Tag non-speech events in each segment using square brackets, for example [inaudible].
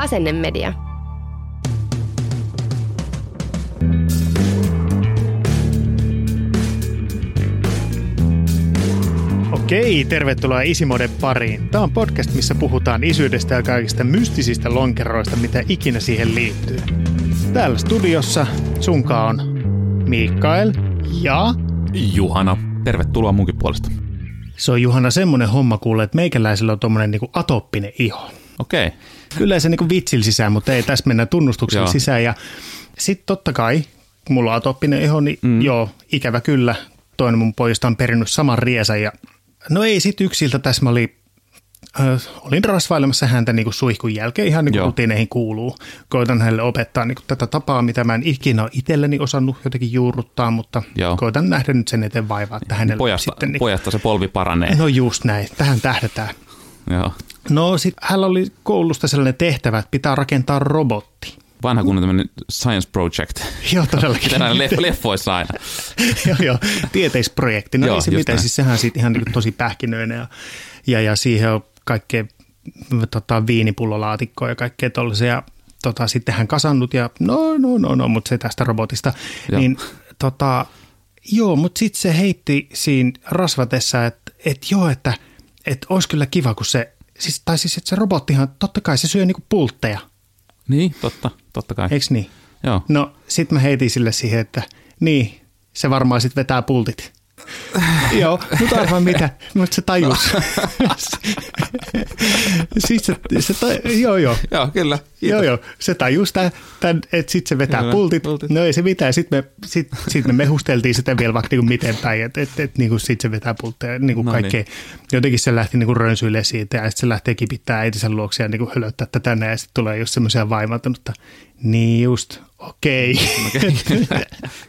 Asennemedia. Okei, tervetuloa Isimoden pariin. Tämä on podcast, missä puhutaan isyydestä ja kaikista mystisistä lonkeroista, mitä ikinä siihen liittyy. Täällä studiossa sunka on Mikael ja Juhana. Tervetuloa munkin puolesta. se on Juhana semmonen homma kuule, että meikäläisellä on tommonen niinku atoppinen iho. Okei. Okay. Kyllä se niinku vitsillä sisään, mutta ei tässä mennä tunnustuksella Joo. sisään. Ja sitten totta kai, kun mulla on atoppinen iho, niin mm. joo, ikävä kyllä. Toinen mun pojista on perinnyt saman riesan ja no ei sit yksiltä tässä mä olin, äh, olin rasvailemassa häntä niinku suihkun jälkeen ihan niin kuin rutiineihin kuuluu. Koitan hänelle opettaa niinku tätä tapaa, mitä mä en ikinä ole itselleni osannut jotenkin juurruttaa, mutta Joo. koitan nähdä nyt sen eteen vaivaa, että hänelle Pojasta, sitten... Niinku, pojasta se polvi paranee. no just näin, tähän tähdätään. Joo. No sitten hänellä oli koulusta sellainen tehtävä, että pitää rakentaa robotti. Vanha kunnon tämmöinen science project. Joo, todellakin. Leff- leffoissa aina. [laughs] joo, joo, tieteisprojekti. No Joo, ei se mitään, näin. siis sehän siitä ihan niin tosi pähkinöinen ja, ja, ja siihen on kaikkea tota, viinipullolaatikkoa ja kaikkea tollaisia. Tota, sitten hän kasannut ja no, no, no, no, mutta se tästä robotista. Joo. Niin tota, joo, mutta sitten se heitti siinä rasvatessa, että et joo, että et olisi kyllä kiva, kun se, siis, tai siis että se robottihan, totta kai se syö niinku pultteja, Niin, totta, totta kai. eikö niin? Joo. No sit mä heitin sille siihen, että niin, se varmaan sit vetää pultit. [laughs] Joo, mutta arvaa mitä, mutta se tajus. [laughs] [laughs] [laughs] siis se, se ta, joo joo. Joo, kyllä. Joo, joo. Se tajus tämän, tämän että sitten se vetää Kyllä, pultit. pultit. No ei se mitään. Sitten me, sit, sit me mehusteltiin sitä vielä vaikka niinku miten päin, että et, et, niinku sit se vetää pultteja niinku No kaikkea. Jotenkin se lähti niinku rönsyilemään siitä ja sitten se lähtee kipittää äitinsä luokse ja niinku hölöttää tätä tänne ja sitten tulee just semmoisia vaivaantunutta. Niin just, okei. Okei. [laughs]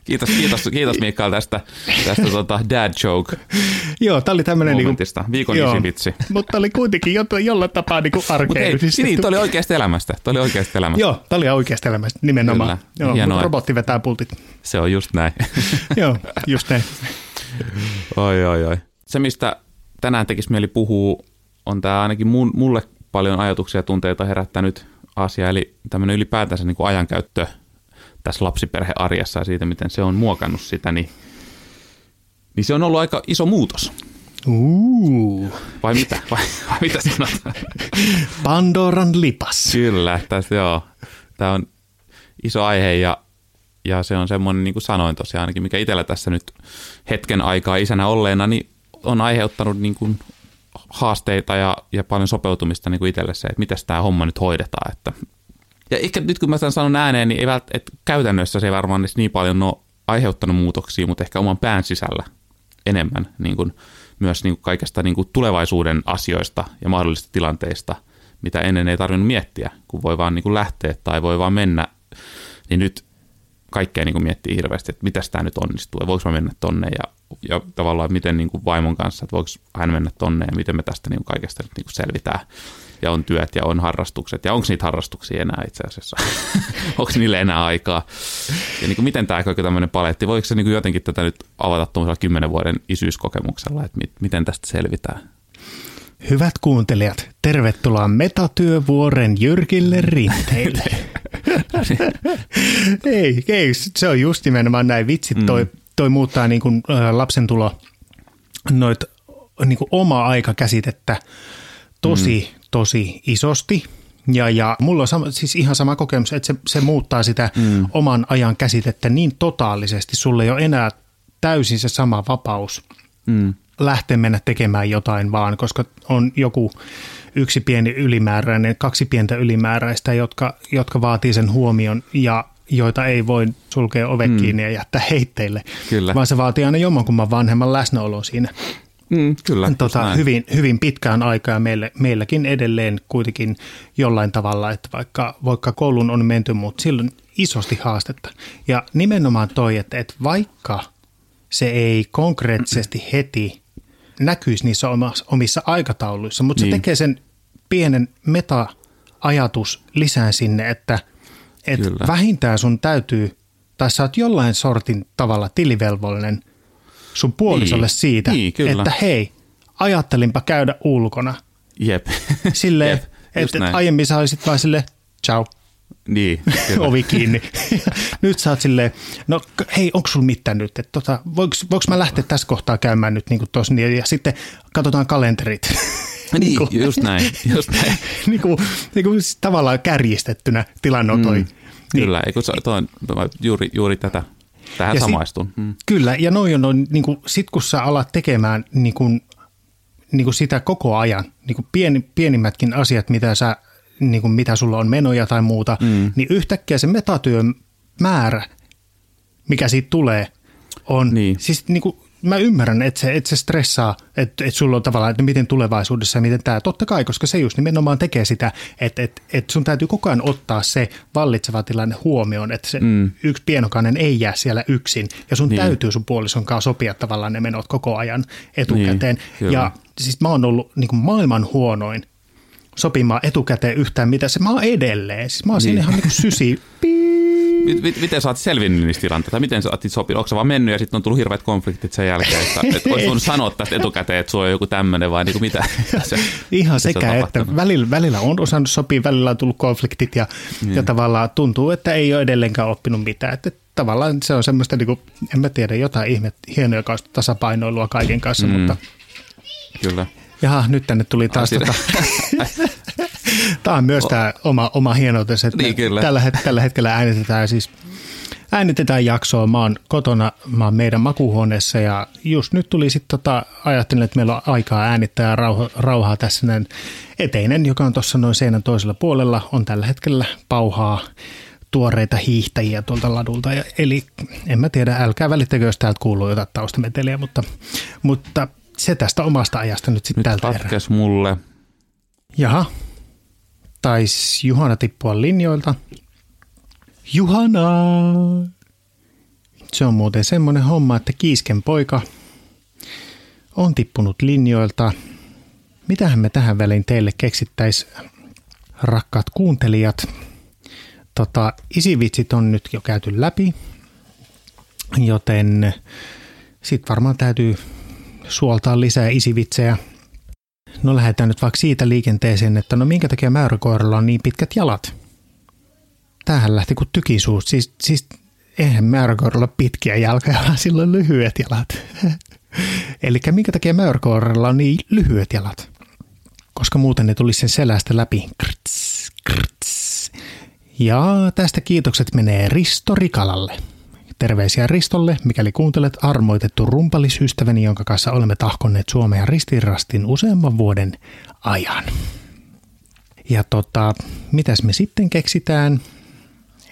kiitos, kiitos, kiitos Mikael tästä, tästä tota dad joke Joo, tämä oli tämmöinen niinku. Viikon joo, isivitsi. mutta oli kuitenkin jo, jollain tapaa niinku Mutta ei, arkeilysistä. niin, toi oli oikeasta elämästä. Toi oli oikeasta elämästä. Joo, tämä oli oikeasta elämästä nimenomaan. Kyllä, Joo, hienoa. mutta robotti vetää pultit. Se on just näin. [laughs] Joo, just näin. Oi, oi, oi. Se, mistä tänään tekisi mieli puhua, on tämä ainakin mun, mulle paljon ajatuksia ja tunteita herättänyt asia, eli tämmöinen ylipäätänsä niin kuin ajankäyttö tässä lapsiperhearjessa ja siitä, miten se on muokannut sitä, niin, niin se on ollut aika iso muutos. Uuu, Vai mitä? Vai, vai mitä sanotaan? Pandoran lipas. Kyllä, tästä joo. Tämä on iso aihe ja, ja se on semmoinen, niin kuin sanoin tosiaan ainakin, mikä itsellä tässä nyt hetken aikaa isänä olleena, niin on aiheuttanut niin kuin haasteita ja, ja paljon sopeutumista niin kuin itselle se, että miten tämä homma nyt hoidetaan. Että. Ja ehkä nyt kun mä tämän sanon ääneen, niin ei vält, että käytännössä se ei varmaan niin paljon ole aiheuttanut muutoksia, mutta ehkä oman pään sisällä enemmän niin kuin, myös niin kuin kaikesta niin kuin tulevaisuuden asioista ja mahdollisista tilanteista, mitä ennen ei tarvinnut miettiä, kun voi vaan niin kuin lähteä tai voi vaan mennä, niin nyt kaikkea niin kuin miettii hirveästi, että miten tämä nyt onnistuu ja voiko mä mennä tonne ja, ja tavallaan miten niin kuin vaimon kanssa, että voiko hän mennä tonne ja miten me tästä niin kuin kaikesta nyt niin kuin selvitään. Ja on työt ja on harrastukset ja onko niitä harrastuksia enää itse asiassa? [laughs] onko niille enää aikaa? Ja niin kuin miten tämä kaikki tämmöinen paletti, voiko se niin kuin jotenkin tätä nyt avata tuollaisella kymmenen vuoden isyyskokemuksella, että mit, miten tästä selvitään? Hyvät kuuntelijat, tervetuloa metatyövuoren jyrkille rinteille. [laughs] ei, ei, se on just nimenomaan näin. Vitsit, toi, toi muuttaa niin kuin, lapsen tulo noit niin kuin omaa aikakäsitettä tosi, mm. Tosi isosti. Ja, ja mulla on sama, siis ihan sama kokemus, että se, se muuttaa sitä mm. oman ajan käsitettä niin totaalisesti. Sulle ei ole enää täysin se sama vapaus Mm. lähteä mennä tekemään jotain vaan, koska on joku yksi pieni ylimääräinen, kaksi pientä ylimääräistä, jotka, jotka vaatii sen huomion ja, joita ei voi sulkea ove mm. kiinni ja jättää [laughs] heitteille, Kyllä. vaan se vaatii aina jommankumman vanhemman läsnäolo siinä Mm, kyllä, tota, hyvin, hyvin pitkään aikaa meille, meilläkin edelleen kuitenkin jollain tavalla, että vaikka, vaikka koulun on menty, mutta silloin isosti haastetta. Ja nimenomaan toi, että, että vaikka se ei konkreettisesti heti näkyisi niissä omassa, omissa aikatauluissa, mutta Niin. se tekee sen pienen meta-ajatus lisää sinne, että, että Kyllä. vähintään sun täytyy, tai sä oot jollain sortin tavalla tilivelvollinen sun puolisolle Niin. siitä, Niin, kyllä. että hei, ajattelinpa käydä ulkona. Jep. [laughs] Silleen, Jep, että näin. aiemmin sä olisit vaan silleen, ciao, Niin, [laughs] kyllä. ovi kiinni. [laughs] nyt sä oot silleen, no hei, onko sulla mitään nyt? Että tota, voiko, voiko mä lähteä tässä kohtaa käymään nyt niin tossa, niin, ja sitten katsotaan kalenterit. Niin, kuin- just näin, just näin. niin kuin, niin kuin tavallaan kärjistettynä tilanne on toi. Mm, Niin, Kyllä, eikö se toi, on juuri, juuri tätä, tähän Ja samaistun. Mm. Kyllä, ja noin on, noin, niin kuin, sit kun sä alat tekemään niin kuin, niin kuin sitä koko ajan, niin kuin pieni, pienimmätkin asiat, mitä, sä, niin kuin, mitä sulla on menoja tai muuta, mm. niin yhtäkkiä se metatyön määrä, mikä siitä tulee, on, Niin. siis niin kuin, mä ymmärrän, että se, että se stressaa, että, että sulla on tavallaan, että miten tulevaisuudessa ja miten tämä, totta kai, koska se just nimenomaan tekee sitä, että, että, että sun täytyy koko ajan ottaa se vallitseva tilanne huomioon, että se mm. yksi pienokainen ei jää siellä yksin, ja sun Niin. täytyy sun puolison kanssa sopia tavallaan ne menot koko ajan etukäteen. Niin, kyllä. ja siis mä oon ollut niin kuin maailman huonoin sopimaan etukäteen yhtään mitä se, mä oon edelleen, siis mä oon niin. siinä ihan niin kuin sysi, [laughs] Mit, mit, miten sä oot selvinnyt niistä tilanteista? Miten sä oot sopinut? Onko sä vaan mennyt ja sitten on tullut hirveät konfliktit sen jälkeen? Että, että olisi voinut sanoa tästä etukäteen, että sulla on joku tämmöinen vai niin kuin mitä? [laughs] Se, Ihan se sekä, että välillä, välillä on osannut sopia, välillä on tullut konfliktit ja, niin. ja tavallaan tuntuu, että ei ole edelleenkään oppinut mitään. Että tavallaan se on semmoista, niin kuin, en mä tiedä, jotain ihme, hienoja kanssa tasapainoilua kaiken kanssa, mm. mutta Kyllä. jaha, nyt tänne tuli taas tota, [laughs] [laughs] tämä on myös tämä oma, oma hienoutensa, että Niin, kyllä. tällä, tällä hetkellä äänitetään siis äänitetään jaksoa. Mä oon kotona, mä oon meidän makuuhuoneessa ja just nyt tuli sitten tota, ajattelin, että meillä on aikaa äänittää ja rauha, rauhaa tässä näin. Eteinen, joka on tuossa noin seinän toisella puolella, on tällä hetkellä pauhaa tuoreita hiihtäjiä tuolta ladulta. Ja, eli en mä tiedä, älkää välittäkö, jos täältä kuuluu jotain taustameteliä, mutta, mutta se tästä omasta ajasta nyt sitten tältä erää. mulle. Jaha, taisi Juhana tippua linjoilta. Juhana! Se on muuten semmoinen homma, että Kiisken poika on tippunut linjoilta. Mitähän me tähän väliin teille keksittäis, rakkaat kuuntelijat? Tota, isivitsit on nyt jo käyty läpi, joten sitten varmaan täytyy suoltaa lisää isivitsejä. No lähdetään nyt vaikka siitä liikenteeseen, että no minkä takia mäyräkoiralla on niin pitkät jalat? Tämähän lähti kuin tykisuus. Siis, siis eihän mäyräkoiralla pitkiä jalkoja, vaan [laughs] sillä on lyhyet jalat. [laughs] Eli minkä takia mäyräkoiralla on niin lyhyet jalat? Koska muuten ne tulisi sen selästä läpi. Krts, krts. Ja tästä kiitokset menee Risto Rikalalle. Terveisiä Ristolle, mikäli kuuntelet armoitettu rumpalisystäväni, jonka kanssa olemme tahkonneet Suomea ristirastin useamman vuoden ajan. Ja tota, mitäs me sitten keksitään?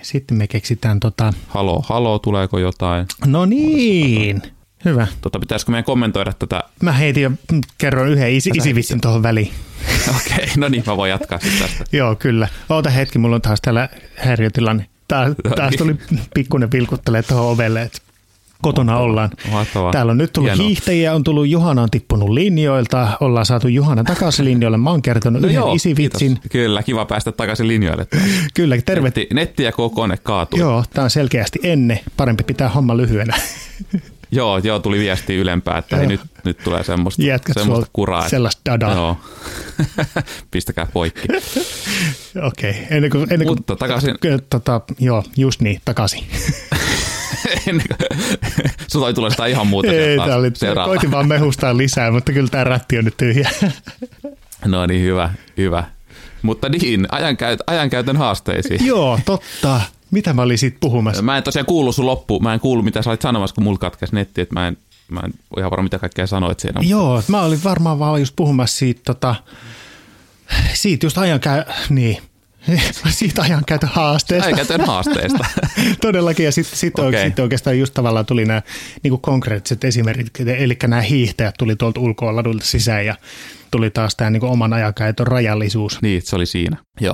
Sitten me keksitään tota, Halo, halo, tuleeko jotain? no niin, hyvä. Tota, pitäisikö meidän kommentoida tätä? Mä heitin jo, mm, kerron yhden isi, isivitsin tuohon väliin. [laughs] Okei, okay, no niin, mä voin jatkaa sitten tästä. Joo, kyllä. Oota hetki, mulla on taas täällä häiriötilanne. Taas, taas tuli pikkuinen vilkuttelee tuohon ovelle, että kotona ollaan. Mahtavaa. Täällä on nyt tullut Hienoa. hiihtäjiä, on tullut Juhana on tippunut linjoilta, ollaan saatu Juhana takaisin linjoille. Mä oon kertonut No yhden joo, isivitsin. kiitos. Kyllä, kiva päästä takaisin linjoille. [laughs] Kyllä, terve. Netti, netti ja koko kone kaatui. Joo, tää on selkeästi ennen. Parempi pitää homma lyhyenä. [laughs] Joo, joo, tuli viesti ylempää, että hei, nyt, nyt tulee semmoista, Jätkät semmoista kuraa. sellaista dadaa. Joo. [laughs] Pistäkää poikki. [laughs] Okei, okay. ennen kuin, ennen kuin, Mutta takaisin- Tota, joo, just niin, takaisin. [laughs] Ennen kuin- Sulla ei tule sitä ihan muuta Ei, tää oli, seuraava. koitin vaan mehustaa lisää, mutta kyllä tämä rätti on nyt tyhjä. No niin, hyvä, hyvä. Mutta niin, ajankäyt, ajankäytön haasteisiin. joo, totta. Mitä mä olin siitä puhumassa? Mä en tosiaan kuullut sun loppu, mä en kuullut mitä sä olit sanomassa, kun mulla katkesi netti, että mä en, mä en ole ihan varma mitä kaikkea sanoit siinä. Joo, mä olin varmaan vaan just puhumassa siitä, tota, siitä just ajan käy, niin, [laughs] Siitä ajankäytön haasteesta. Ajankäytön haasteesta. [laughs] Todellakin, ja sitten sit, okay. sit oikeastaan just tavallaan tuli nämä niin konkreettiset esimerkit, eli nämä hiihtäjät tuli tuolta ulkoa ladulta sisään ja tuli taas tämä niin oman ajankäytön rajallisuus. niin, se oli siinä. Joo.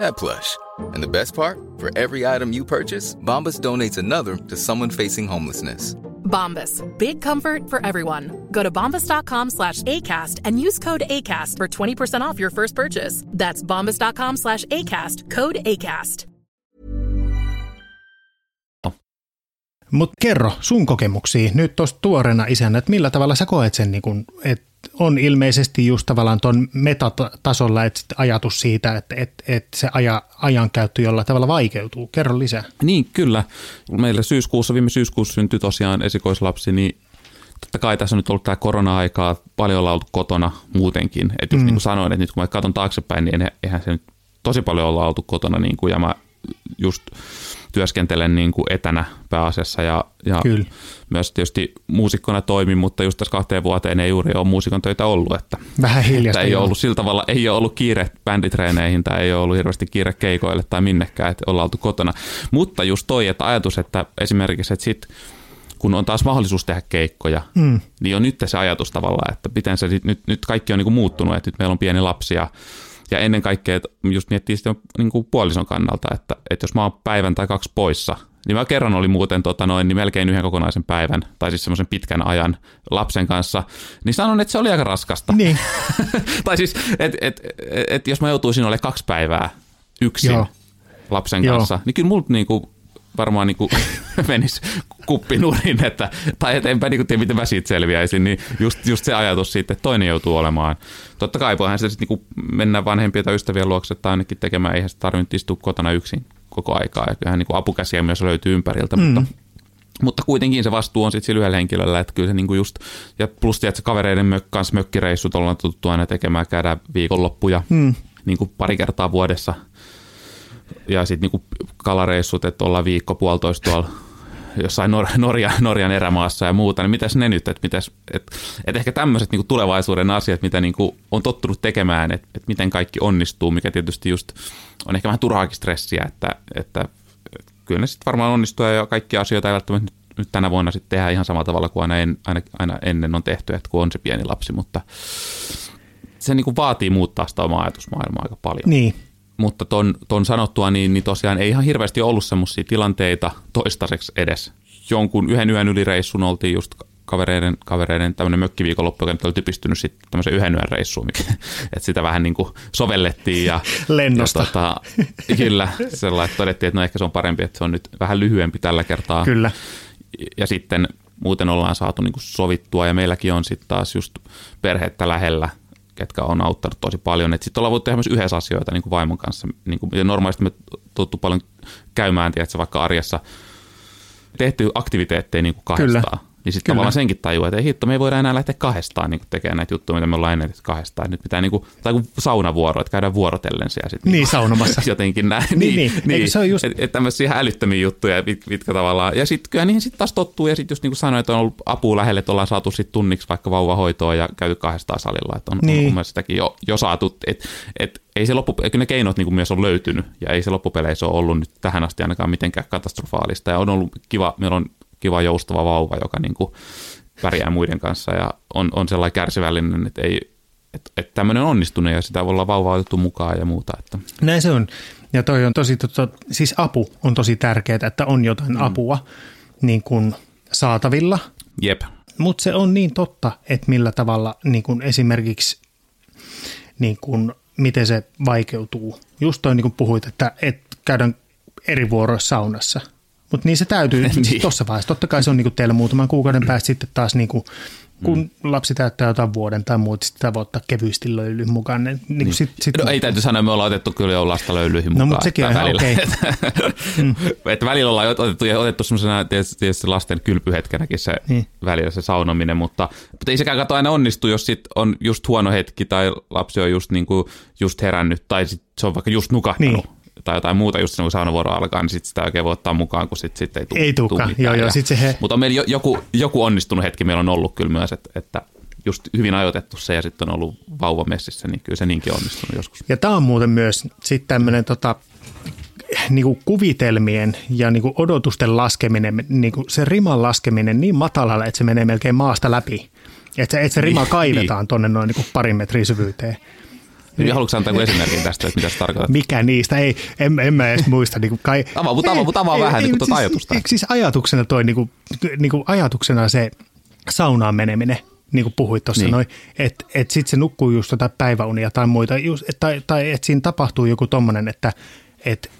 that plush. And the best part? For every item you purchase, Bombas donates another to someone facing homelessness. Bombas. Big comfort for everyone. Go to bombas.com slash ACAST and use code ACAST for 20% off your first purchase. That's bombas.com slash ACAST. Code ACAST. Mutta kerro sun kokemuksia nyt tuosta tuoreena isänä, että millä tavalla sä koet sen, niin kun, että on ilmeisesti just tavallaan tuon metatasolla että sit ajatus siitä, että, että, että se aja, ajankäyttö jollain tavalla vaikeutuu. Kerro lisää. Niin, kyllä. Meillä syyskuussa, viime syyskuussa syntyi tosiaan esikoislapsi, niin totta kai tässä on nyt ollut tämä korona-aikaa, paljon ollaan oltu kotona muutenkin. Että just mm. niin kuin sanoin, että nyt kun mä katson taaksepäin, niin eihän se nyt tosi paljon olla oltu kotona, niin kuin, ja mä just työskentelen niin kuin etänä pääasiassa ja, ja Kyllä. myös tietysti muusikkona toimin, mutta just tässä kahteen vuoteen ei juuri ole muusikon töitä ollut, että, Vähän hiljasta. että ei ole ollut sillä tavalla, ei ole ollut kiire bänditreeneihin tai ei ole ollut hirveästi kiire keikoille tai minnekään, että ollaan oltu kotona. Mutta just toi, että ajatus, että esimerkiksi, että sit, kun on taas mahdollisuus tehdä keikkoja, mm. niin on nyt se ajatus tavallaan, että miten se nyt, nyt kaikki on niin kuin muuttunut, että nyt meillä on pieni lapsi ja, ja ennen kaikkea että just miettii sitä niin kuin puolison kannalta, että, että jos mä oon päivän tai kaksi poissa, niin mä kerran oli muuten tota noin, niin melkein yhden kokonaisen päivän, tai siis semmoisen pitkän ajan lapsen kanssa, niin sanon, että se oli aika raskasta. Niin. [laughs] tai siis, että et, et, et, jos mä joutuisin olemaan kaksi päivää yksin Joo. Joo. lapsen Joo. kanssa, niin kyllä multa niinku, varmaan niinku [laughs] menisi kuppi nurin, että, tai et enpä niinku tiedä, miten mä siitä selviäisin, niin just, just se ajatus siitä, että toinen joutuu olemaan. Totta kai voihan sitä sitten niinku mennä vanhempien tai ystävien luokse tai ainakin tekemään, eihän sitä tarvitse istua kotona yksin koko aikaa, ja kyllähän niinku apukäsiä myös löytyy ympäriltä, mm. mutta mutta kuitenkin se vastuu on sitten sillä yhdellä henkilöllä, että kyllä se niinku just, ja plus että se kavereiden mök, kanssa mökkireissut ollaan tuttu aina tekemään, käydään viikonloppuja mm. niinku pari kertaa vuodessa. Ja sitten niinku kalareissut, että ollaan viikko puolitoista tuolla jossain Nor- Norja, Norjan erämaassa ja muuta, niin mitäs ne nyt, että mitäs, et, et ehkä tämmöiset niinku tulevaisuuden asiat, mitä niinku on tottunut tekemään, että et miten kaikki onnistuu, mikä tietysti just on ehkä vähän turhaakin stressiä, että, että että kyllä ne sitten varmaan onnistuu ja kaikki asioita ei välttämättä nyt, nyt tänä vuonna sitten tehdä ihan samalla tavalla kuin aina, en, aina, aina ennen on tehty, että kun on se pieni lapsi, mutta se niin kuin vaatii muuttaa sitä omaa ajatusmaailmaa aika paljon. Niin. Mutta ton, ton sanottua, niin, niin tosiaan ei ihan hirveästi ollut semmoisia tilanteita toistaiseksi edes. Jonkun yhden yön yli reissun oltiin just kavereiden, kavereiden tämmöinen mökkiviikonloppu, joka nyt oli typistynyt sitten tämmöisen yhden yön reissuun, mikä, [laughs] että sitä vähän niin kuin sovellettiin. Ja, Lennosta. Ja tota, kyllä, sellainen, että todettiin, että no ehkä se on parempi, että se on nyt vähän lyhyempi tällä kertaa. Kyllä. Ja sitten muuten ollaan saatu niin kuin sovittua ja meilläkin on sitten taas just perhettä lähellä, ketkä on auttanut tosi paljon. Sitten ollaan voitu tehdä myös yhdessä asioita niin kuin vaimon kanssa. Niin kuin, ja normaalisti me tuttu paljon käymään, tiedätkö, vaikka arjessa tehty aktiviteetteja niin kuin kahdestaan. Kyllä. Niin sitten tavallaan senkin tajua, että ei hitto, me ei voida enää lähteä kahdestaan niin tekemään näitä juttuja, mitä me ollaan ennen kahdestaan. Nyt pitää niin kuin, tai kuin saunavuoro, että käydään vuorotellen siellä sitten. Niin, saunomassa. [laughs] Jotenkin näin. Niin, niin. Eikö se ole just- Että et tämmöisiä älyttömiä juttuja, mit, mitkä tavallaan, ja sitten kyllä niihin sitten taas tottuu, ja sitten just niin kuin sanoin, että on ollut apua lähelle, että ollaan saatu sitten tunniksi vaikka vauvahoitoa ja käyty kahdestaan salilla, että on, niin. on Niin. mun mielestä sitäkin jo, jo saatu, että et, ei se loppu, kyllä ne keinot niin kuin myös on löytynyt, ja ei se loppupeleissä ole ollut nyt tähän asti ainakaan mitenkään katastrofaalista, ja on ollut kiva, meillä on kiva joustava vauva, joka niin kuin pärjää muiden kanssa, ja on, on sellainen kärsivällinen, että ei, että et tämmöinen on onnistunut, ja sitä voi olla vauva otettu mukaan ja muuta, että Näin se on. Ja toi on tosi, tota, siis apu on tosi tärkeää, että on jotain mm. apua niin kuin saatavilla. jep, Mutta se on niin totta, että millä tavalla niin kuin esimerkiksi niin kuin miten se vaikeutuu. Just toi niin kuin puhuit, että, että käydään eri vuoroissa saunassa. Mutta niin se täytyy [laughs] Niin. tuossa vaiheessa. Totta kai se on niin kuin teillä muutaman kuukauden päästä sitten taas, niin kuin, kun mm. lapsi täyttää jotain vuoden tai muuta, sitten sitä voi ottaa kevyesti löylyn mukaan. Niin, niin kuin sit, sit, No ei täytyy sanoa, me ollaan otettu kyllä jo lasta löylyihin No, mukaan. mutta sekin on ihan välillä- okei. [laughs] Mm. että välillä ollaan otettu, otettu semmoisena tietysti, lasten kylpyhetkenäkin se Niin. niin. välillä se saunominen, mutta, mutta ei sekään kato aina onnistu, jos sit on just huono hetki tai lapsi on just, niinku, just herännyt tai sit se on vaikka just nukahtanut. Niin. Tai jotain muuta, just silloin kun saunavuoro alkaa, niin sit sitä oikein voi ottaa mukaan, kun sit, sit ei tule Ei tulekaan. Joo, joo, sit se he- Mutta on meillä jo, joku, joku onnistunut hetki meillä on ollut kyllä myös, että, että just hyvin ajoitettu se ja sitten on ollut vauva messissä, niin kyllä se niinkin on onnistunut joskus. Ja tämä on muuten myös sitten tämmöinen tota, niinku kuvitelmien ja niinku odotusten laskeminen, niinku se riman laskeminen niin matalalle, että se menee melkein maasta läpi. Että se, et se rima Niin. kaivetaan tonne noin niinku parin metrin syvyyteen. Niin. Haluatko antaa joku esimerkin tästä, että mitä se tarkoittaa? Mikä niistä? Ei, en, en mä edes muista. Niinku kai, [laughs] Avaa, mutta avaa, mutta avaa vähän niinku tuota siis, ajatusta. Siis ajatuksena toi, niinku, niinku ajatuksena se saunaan meneminen, niin kuin puhuit tuossa Niin. noin, että et sitten se nukkuu just jotain päiväunia tai muita, just, et, tai, tai että siinä tapahtuu joku tommonen, että et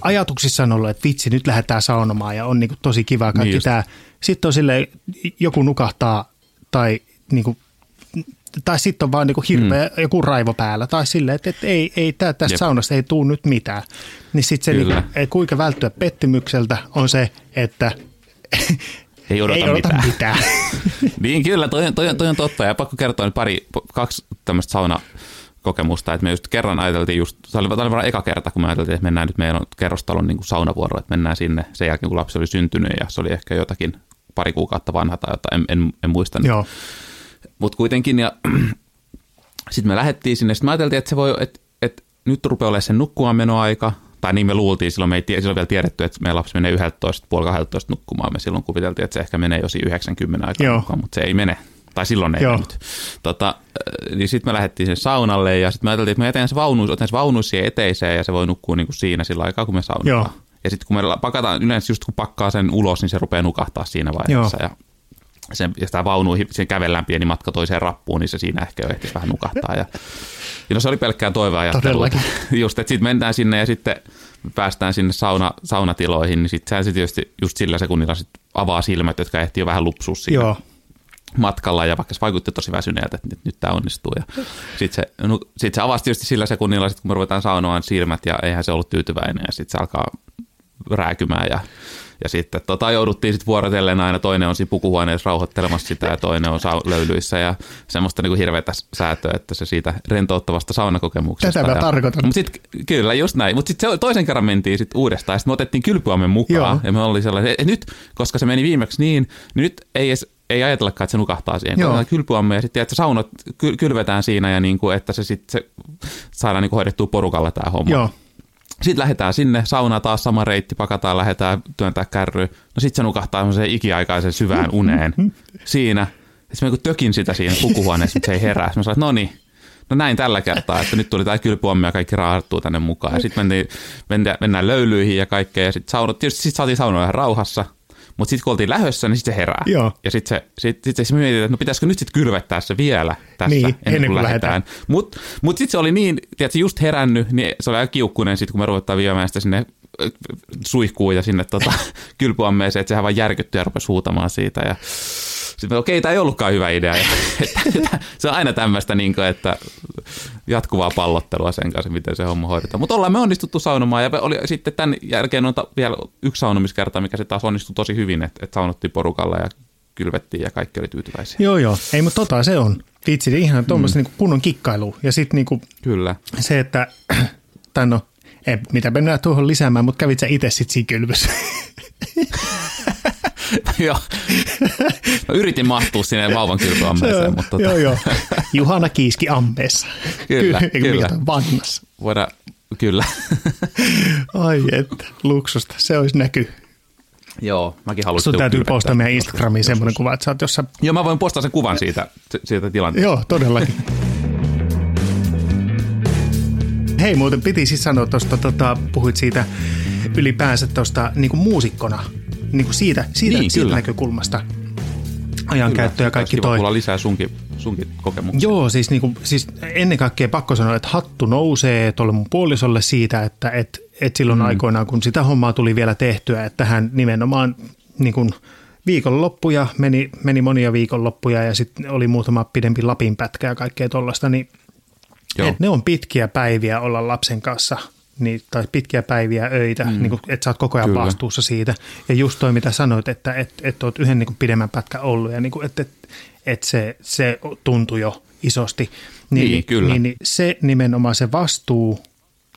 ajatuksissa on ollut, että vitsi, nyt lähdetään saunomaan ja on niinku tosi kiva kaikki Niin tämä. Sitten on silleen, joku nukahtaa tai niinku, tai sitten on vaan niinku hirveä mm. joku raivo päällä, tai silleen, että, että ei, ei tää, tästä Jep. saunasta ei tuu nyt mitään. Niin sitten se, niinku, et kuinka välttyä pettymykseltä on se, että [laughs] Ei odota, ei odota mitään. mitään. [laughs] Niin kyllä, toi, toi, toi on totta. Ja pakko kertoa nyt pari, kaksi tämmöistä saunakokemusta. Että me just kerran ajateltiin just, se oli, tämä oli varmaan eka kerta, kun me ajateltiin, että mennään nyt meidän on kerrostalon niin kuin saunavuoro, että mennään sinne sen jälkeen, kun lapsi oli syntynyt ja se oli ehkä jotakin pari kuukautta vanha tai jotain, en, en, en muista. Joo, Mutta kuitenkin, ja [clears throat] sitten me lähdettiin sinne. Sitten me ajateltiin, että se voi, että, että nyt rupeaa olemaan sen nukkumaan menoaika. Tai niin me luultiin, silloin me ei tie- silloin vielä tiedetty, että meidän lapsi menee 11, puoli 12 nukkumaan. Me silloin kuviteltiin, että se ehkä menee jo siinä 90 aikaa Joo. nukkumaan, mutta se ei mene. Tai silloin ei Joo. mennyt. Tota, niin sitten me lähdettiin sinne saunalle ja sitten me ajateltiin, että me jätän se vaunuus, otan se vaunuus siihen eteiseen ja se voi nukkua niin kuin siinä sillä aikaa, kun me saunataan. Joo. Ja sitten kun me pakataan, yleensä just kun pakkaa sen ulos, niin se rupeaa nukahtaa siinä vaiheessa. Ja sen, ja sitä vaunua, sen kävellään pieni matka toiseen rappuun, niin se siinä ehkä jo ehtisi vähän nukahtaa. Ja, [laughs] ja no se oli pelkkää toiveajattelua. [laughs] Just, että sitten mennään sinne ja sitten päästään sinne sauna, saunatiloihin, niin sitten se tietysti just sillä sekunnilla sit avaa silmät, jotka ehtii jo vähän lupsua siinä joo. matkalla ja vaikka se vaikutti tosi väsyneeltä, että nyt, nyt tämä onnistuu. Ja sitten se, no, sit se avasi tietysti sillä sekunnilla, sit kun me ruvetaan saunomaan silmät ja eihän se ollut tyytyväinen ja sitten se alkaa rääkymään ja, ja sitten tota, jouduttiin sitten vuorotellen aina, toinen on siinä pukuhuoneessa rauhoittelemassa sitä ja toinen on sau- löylyissä ja semmoista niin kuin hirveätä säätöä, että se siitä rentouttavasta saunakokemuksesta. Tätä mä ja, tarkoitan. Mut sit, kyllä, just näin. Mutta sitten toisen kerran mentiin sitten uudestaan ja sitten me otettiin kylpyamme mukaan Joo. ja me oli sellainen, että nyt, koska se meni viimeksi niin, niin nyt ei edes ei ajatellakaan, että se nukahtaa siihen. Joo. Kylpyamme ja sitten että saunat ky- kylvetään siinä ja niin kuin, että se sitten se saadaan niin kuin hoidettua porukalla tämä homma. Joo. Sitten lähdetään sinne, saunaa taas sama reitti, pakataan, lähdetään työntää kärryä. No sitten se nukahtaa semmoiseen ikiaikaisen syvään uneen siinä. Sitten mä niin tökin sitä siinä pukuhuoneessa, mutta se ei herää. Sitten mä sanoin, että no niin, no näin tällä kertaa, että nyt tuli tämä kylpyommi ja kaikki raahattuu tänne mukaan. Ja sitten mennään, löylyihin ja kaikkea. Ja sitten tietysti sit saatiin saunoa ihan rauhassa. Mutta sitten kun oltiin lähössä, niin sitten se herää. Joo. Ja sitten se, sit, sit se mietit, että no pitäisikö nyt sitten kylvettää se vielä tässä Niin, ennen, ennen kuin lähdetään. Mutta mut sitten se oli niin, tiedätkö, just herännyt, niin se oli aika kiukkunen sitten, kun me ruvettiin viemään sitä sinne suihkuun ja sinne tota, [laughs] kylpyammeeseen, että sehän vaan järkyttyi ja rupesi huutamaan siitä. Ja sitten okei, tämä ei ollutkaan hyvä idea. Ja, [laughs] että, että, se on aina tämmöistä, niin kuin, että jatkuvaa pallottelua sen kanssa, miten se homma hoidetaan. Mutta ollaan me onnistuttu saunomaan ja oli sitten tämän jälkeen on ta- vielä yksi saunomiskerta, mikä se taas onnistui tosi hyvin, että, että saunottiin porukalla ja kylvettiin ja kaikki oli tyytyväisiä. Joo, joo. Ei, mutta tota se on. Vitsi, ihan tuommoista mm. niinku kunnon kikkailu. Ja sitten niinku Kyllä. se, että, [clears throat] tai no, ei, mitä mennään tuohon lisäämään, mutta kävit sä itse sitten siinä kylvyssä. [laughs] Joo. Mä yritin mahtua sinne vauvan kylpyammeeseen, mutta tota, joo, joo. Juhana Kiiski ammeessa. Kyllä, Eikö kyllä. Vannassa. voidaan, kyllä. Ai että, luksusta. Se olisi näky. Joo, mäkin haluaisin Sun täytyy postaa meidän. Instagramiin semmoinen kuva, että sä oot jossain... Joo, mä voin postaa sen kuvan siitä, siitä tilanteesta. Joo, todellakin. [laughs] Hei, muuten piti siis sanoa tuosta, tota, puhuit siitä ylipäänsä tuosta niin muusikkona, niin siitä, siitä, Niin, siitä kyllä. näkökulmasta. ajankäyttö ja kaikki toi. toi. lisää sunkin, sunkin kokemuksia. Joo, siis, niin kuin, siis ennen kaikkea pakko sanoa, että hattu nousee tuolle mun puolisolle siitä, että et, et silloin mm. aikoinaan, kun sitä hommaa tuli vielä tehtyä, että hän nimenomaan niin kuin viikonloppuja, meni, meni monia viikonloppuja ja sitten oli muutama pidempi Lapin pätkä ja kaikkea tuollaista, niin et ne on pitkiä päiviä olla lapsen kanssa – niin, tai pitkiä päiviä, öitä, mm. niin kuin, että sä oot koko ajan Kyllä. vastuussa siitä. Ja just toi, mitä sanoit, että et, et oot yhden niin kuin pidemmän pätkän ollut ja niin kuin, että et, et se, se tuntui jo isosti. Niin, niin, kyllä. Niin, niin se nimenomaan se vastuu,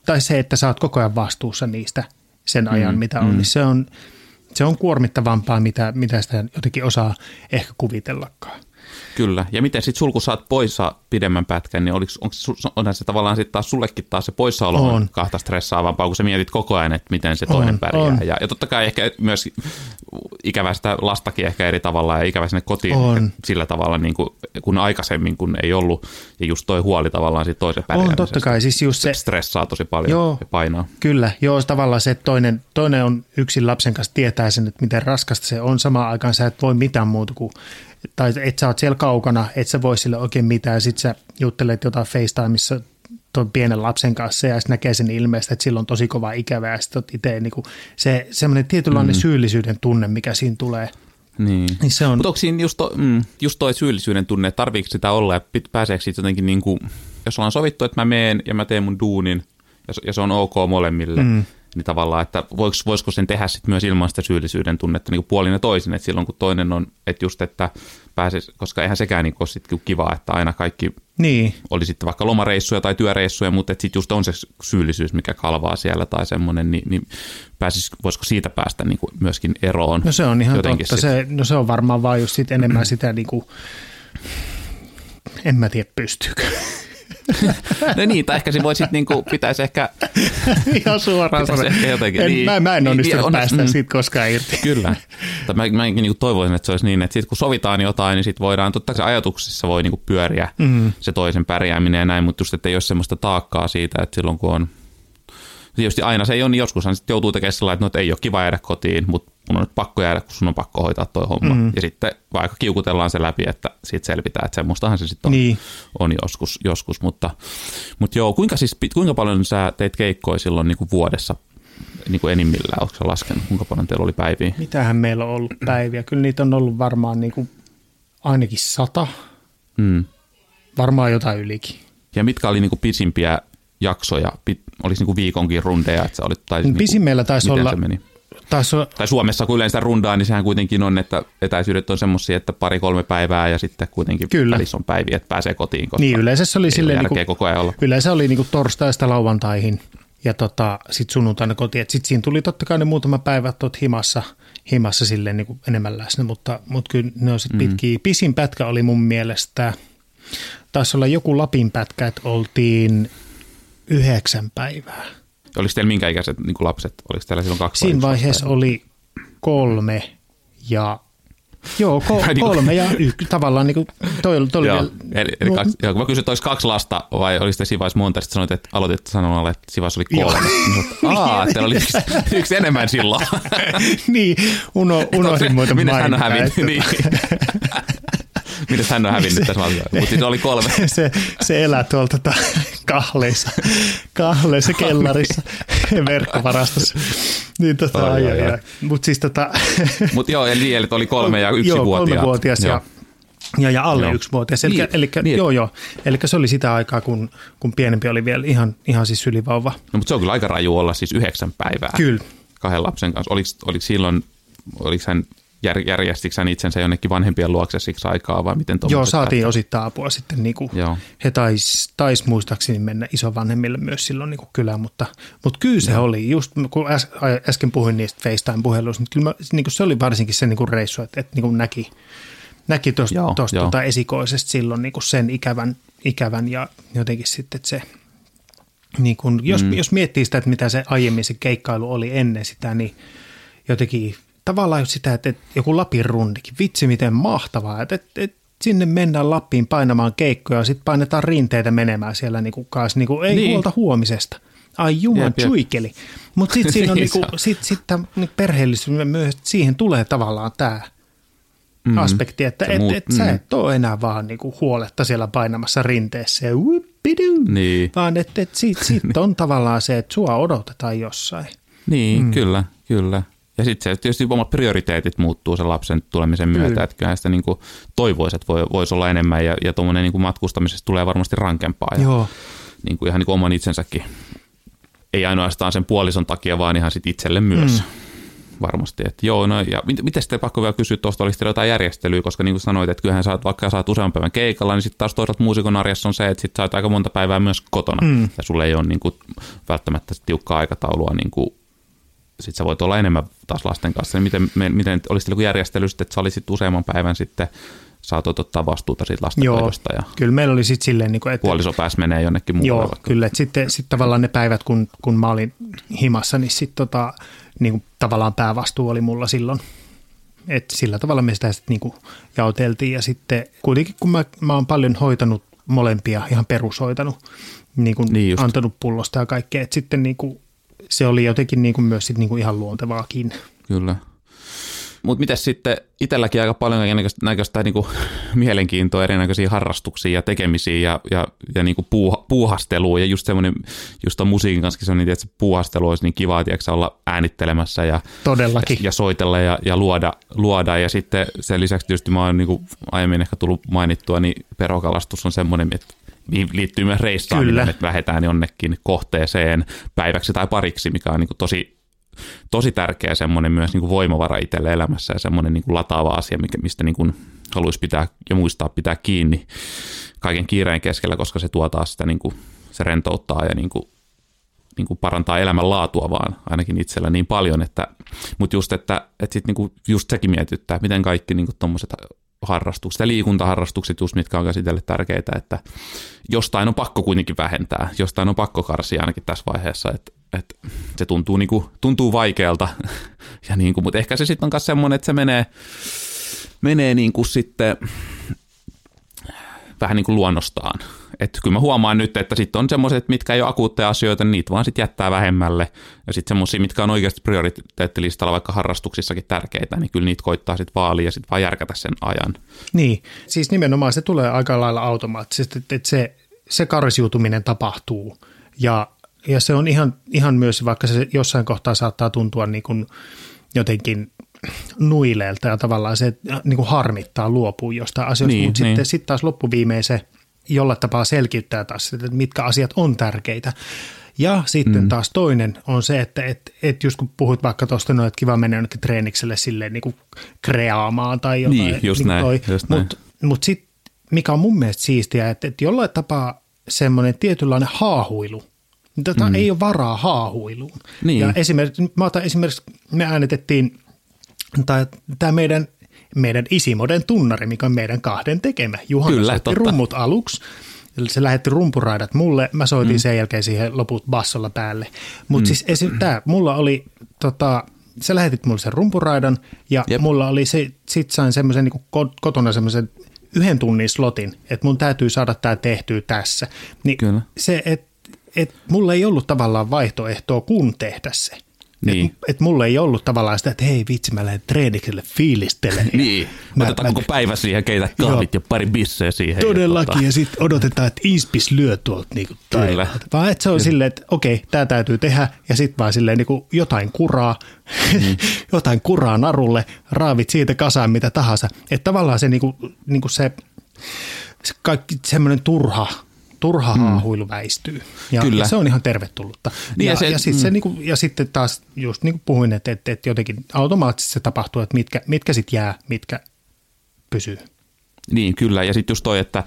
tai se, että sä oot koko ajan vastuussa niistä sen ajan, mm. mitä on, mm. niin se on, se on kuormittavampaa, mitä, mitä sitä jotenkin osaa ehkä kuvitellakaan. Kyllä, ja miten sitten sulku saat poissa pidemmän pätkän, niin oliko, onko, onhan se tavallaan sitten taas sullekin taas se poissaolo on. kahta stressaavampaa, kun sä mietit koko ajan, että miten se toinen on, pärjää. On. Ja, ja totta kai ehkä myös ikävästä lastakin ehkä eri tavalla ja ikävä sinne kotiin on. sillä tavalla niin kuin, kun aikaisemmin, kun ei ollut. Ja just toi huoli tavallaan siitä toisen pärjäämisestä. On totta kai, siis just se. Stressaa tosi paljon joo, ja painaa. Kyllä, joo tavallaan se, että toinen, toinen on yksin lapsen kanssa tietää sen, että miten raskasta se on. Samaan aikaan sä et voi mitään muuta kuin tai että sä oot siellä kaukana, et sä voi sille oikein mitään, sit sä juttelet jotain FaceTimeissa tuon pienen lapsen kanssa ja sitten näkee sen ilmeistä, että sillä on tosi kova ikävä ja sitten itse niin se semmoinen tietynlainen mm. syyllisyyden tunne, mikä siinä tulee. Niin. niin se on... Mutta onko siinä just, to, mm, just toi syyllisyyden tunne, että tarviiko sitä olla ja pääseekö siitä jotenkin niin kuin, jos ollaan sovittu, että mä meen ja mä teen mun duunin ja, ja se on ok molemmille, mm niin tavallaan, että voiko, voisiko sen tehdä sit myös ilman sitä syyllisyyden tunnetta niin puolin ja toisin, että silloin kun toinen on, että just, että pääsisi, koska eihän sekään niin ole sitten kiva, että aina kaikki niin. oli sitten vaikka lomareissuja tai työreissuja, mutta sitten just on se syyllisyys, mikä kalvaa siellä tai semmoinen, niin, niin pääsis, voisiko siitä päästä niin kuin myöskin eroon? No se on ihan totta, se, no se on varmaan vaan just sit enemmän sitä niin kuin, en mä tiedä pystyykö. [laughs] no niin, tai ehkä se voi sitten niinku, pitäisi ehkä... [laughs] Ihan suoraan sanoen. Ehkä jotenkin. En, niin, mä, mä en niin, onnistunut niin, päästä mm, siitä koskaan irti. [laughs] Kyllä. Tai mä, mä niinku toivoisin, että se olisi niin, että sit kun sovitaan jotain, niin sitten voidaan, totta kai ajatuksissa voi niinku pyöriä mm. se toisen pärjääminen ja näin, mutta just, että ei ole semmoista taakkaa siitä, että silloin kun on tietysti aina se ei ole, niin joskushan sitten joutuu tekemään sellainen, että, no, että ei ole kiva jäädä kotiin, mutta mun on nyt pakko jäädä, kun sun on pakko hoitaa toi homma. Mm. Ja sitten vaikka kiukutellaan se läpi, että siitä selvitään, että semmoistahan se sitten on, niin. on joskus, joskus. Mutta, mutta joo, kuinka, siis, kuinka paljon sä teit keikkoja silloin niin kuin vuodessa niin kuin enimmillään? Oletko laskenut, kuinka paljon teillä oli päiviä? Mitähän meillä on ollut päiviä? Kyllä niitä on ollut varmaan niin kuin ainakin sata. Mm. Varmaan jotain ylikin. Ja mitkä oli niin kuin pisimpiä jaksoja? Olisi niin kuin viikonkin rundeja? Että sä olit, tai niin Pisimmällä taisi olla, se meni? Taas on... Tai Suomessa kun yleensä rundaa, niin sehän kuitenkin on, että etäisyydet on semmoisia, että pari-kolme päivää ja sitten kuitenkin Kyllä. välissä on päiviä, että pääsee kotiin, koska niin, yleensä se oli silleen, niin kuin, koko ajan olla. Yleensä oli niin kuin torstaista lauantaihin ja tota, sitten sunnuntaina kotiin. Sitten siinä tuli totta kai ne muutama päivä tuot himassa, himassa silleen niin kuin enemmän läsnä, mutta, mutta kyllä ne on sitten mm. pitkiä. Pisin pätkä oli mun mielestä, taisi olla joku Lapin pätkä, että oltiin yhdeksän päivää. Oliko teillä minkä ikäiset niin lapset? Oliko teillä silloin kaksi Siinä vaiheessa vai? oli kolme ja Joo, ko- [laughs] niin kolme ja yksi. Tavallaan niin kuin, toi, toi joo, vielä, eli, eli no, kaksi, joo, kun mä kysyin, että olisi kaksi lasta vai olisi te Sivais monta, sitten sanoit, että aloitit sanomalla, että Sivais oli kolme. Niin [laughs] Aa, teillä oli yksi, [laughs] yksi enemmän silloin. niin, uno, unohdin muuten Minne hän on hävinnyt? Niin. Miten hän on hävinnyt tässä matkalla? Mutta siis oli kolme. [laughs] se, se elää tuolla tota, kahleissa, kahleissa kellarissa verkkovarastossa. Niin tota, oh, ai, ai, ai. Mut siis tota... Mut joo, eli, eli oli kolme ja yksi joo, kolmevuotias ja, ja, ja alle yksi vuotias. Eli, niin, eli, niin. Joo, joo. Eli se oli sitä aikaa, kun, kun pienempi oli vielä ihan, ihan siis sylivauva. No, mutta se on kyllä aika raju olla siis yhdeksän päivää. Kyllä. Kahden lapsen kanssa. Oliko, oliko silloin, oliko hän jär, järjestikö itsensä jonnekin vanhempien luokse siksi aikaa vai miten Joo, saatiin päättää? osittain apua sitten. Niin kuin Joo. He taisi tais muistaakseni mennä isovanhemmille myös silloin niin kuin kylään, mutta, mutta kyllä se Joo. oli, just kun äs, äsken puhuin niistä FaceTime-puheluista, niin kyllä mä, niin kuin se oli varsinkin se niin kuin reissu, että, että niin kuin näki, näki tuosta tuota esikoisesta silloin niin kuin sen ikävän, ikävän ja jotenkin sitten että se niin kun, jos, mm. jos miettii sitä, että mitä se aiemmin se keikkailu oli ennen sitä, niin jotenkin tavallaan sitä, että, että joku Lapin rundikin, vitsi miten mahtavaa, että, että, että sinne mennään Lappiin painamaan keikkoja ja sitten painetaan rinteitä menemään siellä niinku kanssa, niinku, ei niin. huolta huomisesta. Ai juman tsuikeli. Mutta sitten siinä on [laughs] niinku, sit, sit niinku perheellisyys myös, siihen tulee tavallaan tämä mm. aspekti, että Se et, muut- et sä mm. et ole enää vaan niinku huoletta siellä painamassa rinteessä ja Niin. vaan että et siitä, siitä [laughs] on tavallaan se, että sua odotetaan jossain. Niin, mm. kyllä, kyllä. Ja sitten se tietysti omat prioriteetit muuttuu sen lapsen tulemisen myötä, Kyllä. että kyllähän sitä niin toivoisi, että voi, voisi olla enemmän ja, ja tuommoinen niin matkustamisesta tulee varmasti rankempaa ja Joo. niin kuin ihan niin kuin oman itsensäkin. Ei ainoastaan sen puolison takia, vaan ihan sit itselle myös. Mm. Varmasti. Että joo, no, ja mit- miten sitten pakko vielä kysyä tuosta, olisi teillä jotain järjestelyä, koska niin kuin sanoit, että kyllähän saat, vaikka saat useamman päivän keikalla, niin sitten taas toisaalta muusikon arjessa on se, että sit sä oot aika monta päivää myös kotona, mm. ja sulle ei ole niin kuin, välttämättä tiukkaa aikataulua, niin kuin, sit sä voit olla enemmän taas lasten kanssa. Niin miten, me- miten olisi joku järjestely sitten, että sä olisit useamman päivän sitten, saatoit ottaa vastuuta siitä lastenhoidosta ja kyllä meillä oli sitten silleen, niinku, että puoliso pääsi menee jonnekin muualle. Joo, vaikka. kyllä. Et sitten sit tavallaan ne päivät, kun, kun mä olin himassa, niin sitten tota, niin tavallaan päävastuu oli mulla silloin. Et sillä tavalla me sitä sitten niin jaoteltiin ja sitten kuitenkin kun mä, mä oon paljon hoitanut molempia, ihan perushoitanut, niin kuin Niin just. antanut pullosta ja kaikkea, että sitten niin kuin, se oli jotenkin niin kuin myös sit niin kuin ihan luontevaakin. Kyllä. Mutta miten sitten itselläkin aika paljon näköistä, näköistä niinku mielenkiintoa, erinäköisiä harrastuksia ja tekemisiä ja, ja, ja niinku puuha, puuhastelua ja just semmoinen, just musiikin kanssa semmoinen, että se puuhastelu olisi niin kiva, tiedätkö, olla äänittelemässä ja, Todellakin. ja, ja soitella ja, ja luoda, luoda. Ja sitten sen lisäksi tietysti mä oon niinku aiemmin ehkä tullut mainittua, niin perokalastus on semmoinen, että liittyy myös reissaaminen, Kyllä. että lähdetään jonnekin kohteeseen päiväksi tai pariksi, mikä on niinku tosi tosi tärkeä semmoinen myös niin kuin voimavara itselle elämässä ja semmoinen niin kuin lataava asia, mikä, mistä niin kuin haluaisi pitää ja muistaa pitää kiinni kaiken kiireen keskellä, koska se tuo taas sitä, niin kuin, se rentouttaa ja niin kuin, niin kuin parantaa elämänlaatua vaan ainakin itsellä niin paljon, että, mutta just, että, että sit niin kuin just sekin mietittää, miten kaikki niin tuommoiset harrastukset ja liikuntaharrastukset just, mitkä on käsitelle tärkeitä, että jostain on pakko kuitenkin vähentää, jostain on pakko karsia ainakin tässä vaiheessa, että, että se tuntuu, niin kuin, tuntuu vaikealta, [laughs] ja niin kuin, mutta ehkä se sitten on myös semmoinen, että se menee, menee niin kuin sitten vähän niin kuin luonnostaan. Että kyllä mä huomaan nyt, että sitten on semmoiset, mitkä ei ole akuutteja asioita, niin niitä vaan sitten jättää vähemmälle. Ja sitten semmoisia, mitkä on oikeasti prioriteettilistalla vaikka harrastuksissakin tärkeitä, niin kyllä niitä koittaa sitten vaalia ja sitten vaan järkätä sen ajan. Niin, siis nimenomaan se tulee aika lailla automaattisesti, että, että se, se karsiutuminen tapahtuu ja, ja se on ihan, ihan myös, vaikka se jossain kohtaa saattaa tuntua niin kuin jotenkin nuileelta ja tavallaan se niin kuin harmittaa luopuu jostain asioista, Niin, mutta niin. sitten sit taas loppuviimein se jollain tapaa selkiyttää taas, että mitkä asiat on tärkeitä. Ja sitten mm. taas toinen on se, että et, et just kun puhuit vaikka tuosta, no, että kiva mennä jonnekin treenikselle silleen niin kuin kreaamaan tai jotain. Niin, just näin, just näin. Mutta mut sitten, mikä on mun mielestä siistiä, että, että jollain tapaa semmoinen tietynlainen haahuilu, Tätä mm. ei ole varaa haahuiluun. Niin. Ja esimerkiksi, mä otan esimerkiksi, me äänetettiin, tai tämä meidän, meidän Isimoden tunnari, mikä on meidän kahden tekemä. Juhana Kyllä, soitti totta. rummut aluksi. Se lähetti rumpuraidat mulle, mä soitin mm. sen jälkeen siihen loput bassolla päälle. Mutta mm. siis tää, mulla oli, tota, sä lähetit mulle sen rumpuraidan ja. Jep. mulla oli se, sit sain semmoisen niin kotona semmoisen yhden tunnin slotin, että mun täytyy saada tämä tehtyä tässä. Niin Kyllä. se, että et mulla ei ollut tavallaan vaihtoehtoa kun tehdä se. Niin. Et, et mulla ei ollut tavallaan sitä, että hei vitsi, mä lähden treenikselle fiilistelemään. [laughs] Niin, Mä- otetaan mä- koko päivä siihen, keitä kahvit ja pari bisseä siihen. Todellakin, Ja, ja sitten odotetaan, että Ispis lyö tuolta niinku Kyllä. taivaalta. Vaan että se on silleen, että okei, tämä täytyy tehdä, ja sitten vaan silleen niinku jotain kuraa, Mm. [laughs] jotain kuraa narulle, raavit siitä kasaan mitä tahansa. Että tavallaan se, niinku, niinku se, se kaikki semmoinen turha, turha mm. haahuilu väistyy. Ja, Kyllä. ja se on ihan tervetullutta. Niin ja, ja se- ja, sit mm. se, niinku, ja sitten taas just niin kuin puhuin, että, että, että jotenkin automaattisesti se tapahtuu, että mitkä, mitkä sitten jää, mitkä pysyy. Niin, kyllä. Ja sitten just toi, että,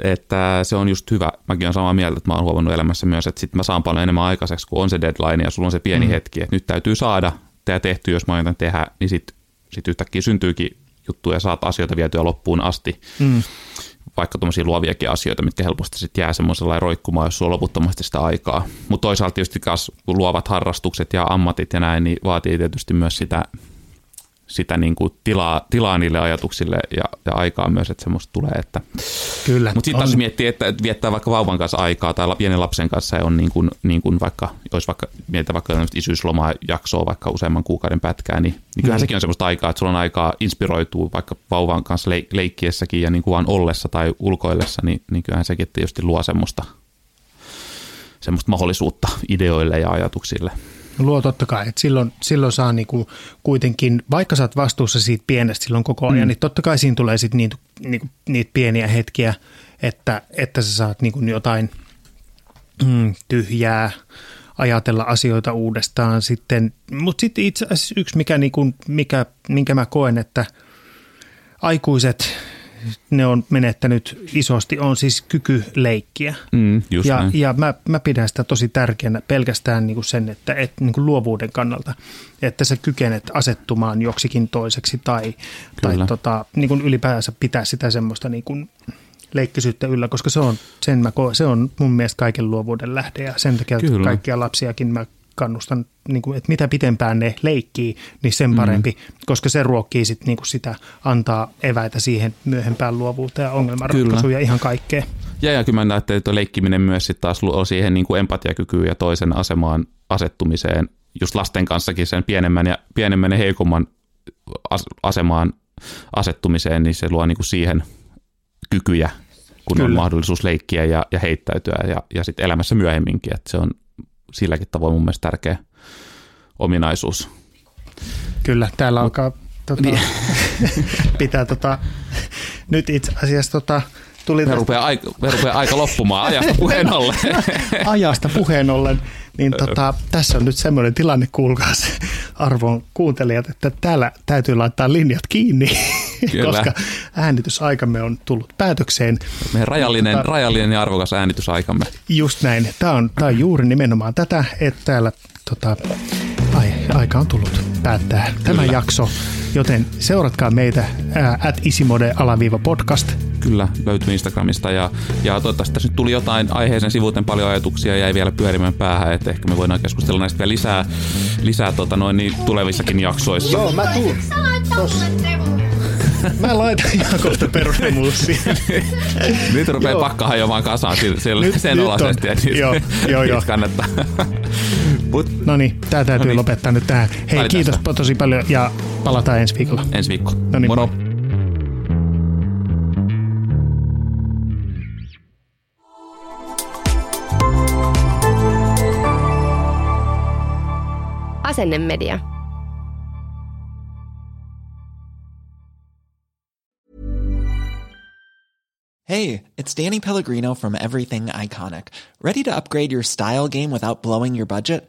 että se on just hyvä. Mäkin olen samaa mieltä, että mä oon huomannut elämässä myös, että sitten mä saan paljon enemmän aikaiseksi, kun on se deadline ja sulla on se pieni mm. hetki, että nyt täytyy saada tämä tehty, jos mä aion tehdä, niin sitten sit yhtäkkiä syntyykin juttuja ja saat asioita vietyä loppuun asti. Mm. Vaikka tuommoisia luoviakin asioita, mitkä helposti sitten jää semmoisella roikkumaan, jos sulla loputtomasti sitä aikaa. Mutta toisaalta tietysti kas luovat harrastukset ja ammatit ja näin, niin vaatii tietysti myös sitä sitä niin kuin tilaa, tilaa niille ajatuksille ja, ja aikaa myös, että semmoista tulee. Että. Kyllä. Mutta sitten taas miettii, että viettää vaikka vauvan kanssa aikaa tai pienen lapsen kanssa on niin kuin, niin kuin vaikka, jos vaikka mietitään vaikka isyyslomaa jaksoa vaikka useamman kuukauden pätkää, niin, niin kyllähän mm. sekin on semmoista aikaa, että sulla on aikaa inspiroitua vaikka vauvan kanssa leik- leikkiessäkin ja niin kuin vaan ollessa tai ulkoillessa, niin, niin kyllähän sekin tietysti luo semmoista, semmoista mahdollisuutta ideoille ja ajatuksille. Luo totta kai, että silloin, silloin saa niinku kuitenkin, vaikka sä oot vastuussa siitä pienestä silloin koko ajan, mm. niin totta kai siinä tulee sitten niitä, niinku, niitä pieniä hetkiä, että, että sä saat niinku jotain mm, tyhjää, ajatella asioita uudestaan sitten. Mutta sitten itse asiassa yksi, mikä, niinku, mikä, minkä mä koen, että aikuiset ne on menettänyt isosti, on siis kyky leikkiä. Mm, just ja näin. ja mä, mä pidän sitä tosi tärkeänä pelkästään niin kuin sen, että, että niin kuin luovuuden kannalta, että sä kykenet asettumaan joksikin toiseksi tai, tai tota, niin kuin ylipäänsä pitää sitä semmoista niin kuin leikkisyyttä yllä, koska se on, sen mä se on mun mielestä kaiken luovuuden lähde ja sen takia Kyllä. kaikkia lapsiakin mä kannustan, niin kuin, että mitä pitempään ne leikkii, niin sen parempi, mm. koska se ruokkii sit, niin kuin sitä, antaa eväitä siihen myöhempään luovuuteen ja ongelmanratkaisuun ja ihan kaikkea. Ja, ja kyllä mä näen, että leikkiminen myös sitten taas luo siihen niin kuin empatiakykyyn ja toisen asemaan asettumiseen, just lasten kanssakin sen pienemmän ja, pienemmän ja heikomman as, asemaan asettumiseen, niin se luo niin kuin siihen kykyjä, kun Kyllä. on mahdollisuus leikkiä ja, ja heittäytyä ja, ja sitten elämässä myöhemminkin, että se on silläkin tavoin mun mielestä tärkeä ominaisuus. Kyllä, täällä Mut, alkaa tota, niin. [laughs] pitää tota, nyt itse asiassa tota, tuli... Me rupeaa, aika, me rupeaa aika loppumaan ajasta [laughs] puheen ollen. [laughs] ajasta puheen ollen. Niin tota, tässä on nyt semmoinen tilanne, kuulkaas arvon kuuntelijat, että täällä täytyy laittaa linjat kiinni, [laughs] Kyllä. koska äänitysaikamme on tullut päätökseen. Meidän rajallinen, tota, rajallinen ja arvokas äänitysaikamme. Just näin. Tämä on, tämä on juuri nimenomaan tätä, että täällä tota, ai, aika on tullut päättää Kyllä. tämä jakso, joten seuratkaa meitä at isimode-podcast. Kyllä, löytyy Instagramista ja, ja toivottavasti tässä nyt tuli jotain aiheeseen sivuuten paljon ajatuksia ja jäi vielä pyörimään päähän, että ehkä me voidaan keskustella näistä vielä lisää, lisää tota noin, niin tulevissakin jaksoissa. Joo, mä tuun. Tossa. Mä laitan ihan kohta perustemulsia. nyt rupeaa pakka hajoamaan kasaan sille, nyt, sen nyt olaisesti, että joo, joo, joo. [laughs] kannattaa. But, no niin, tää täytyy Noniin. lopettaa nyt tähän. Hei, Valitaan kiitos sitä. tosi paljon ja palataan ensi viikolla. Ensi viikko. No niin, Moro. Asennemedia. Hey, it's Danny Pellegrino from Everything Iconic. Ready to upgrade your style game without blowing your budget?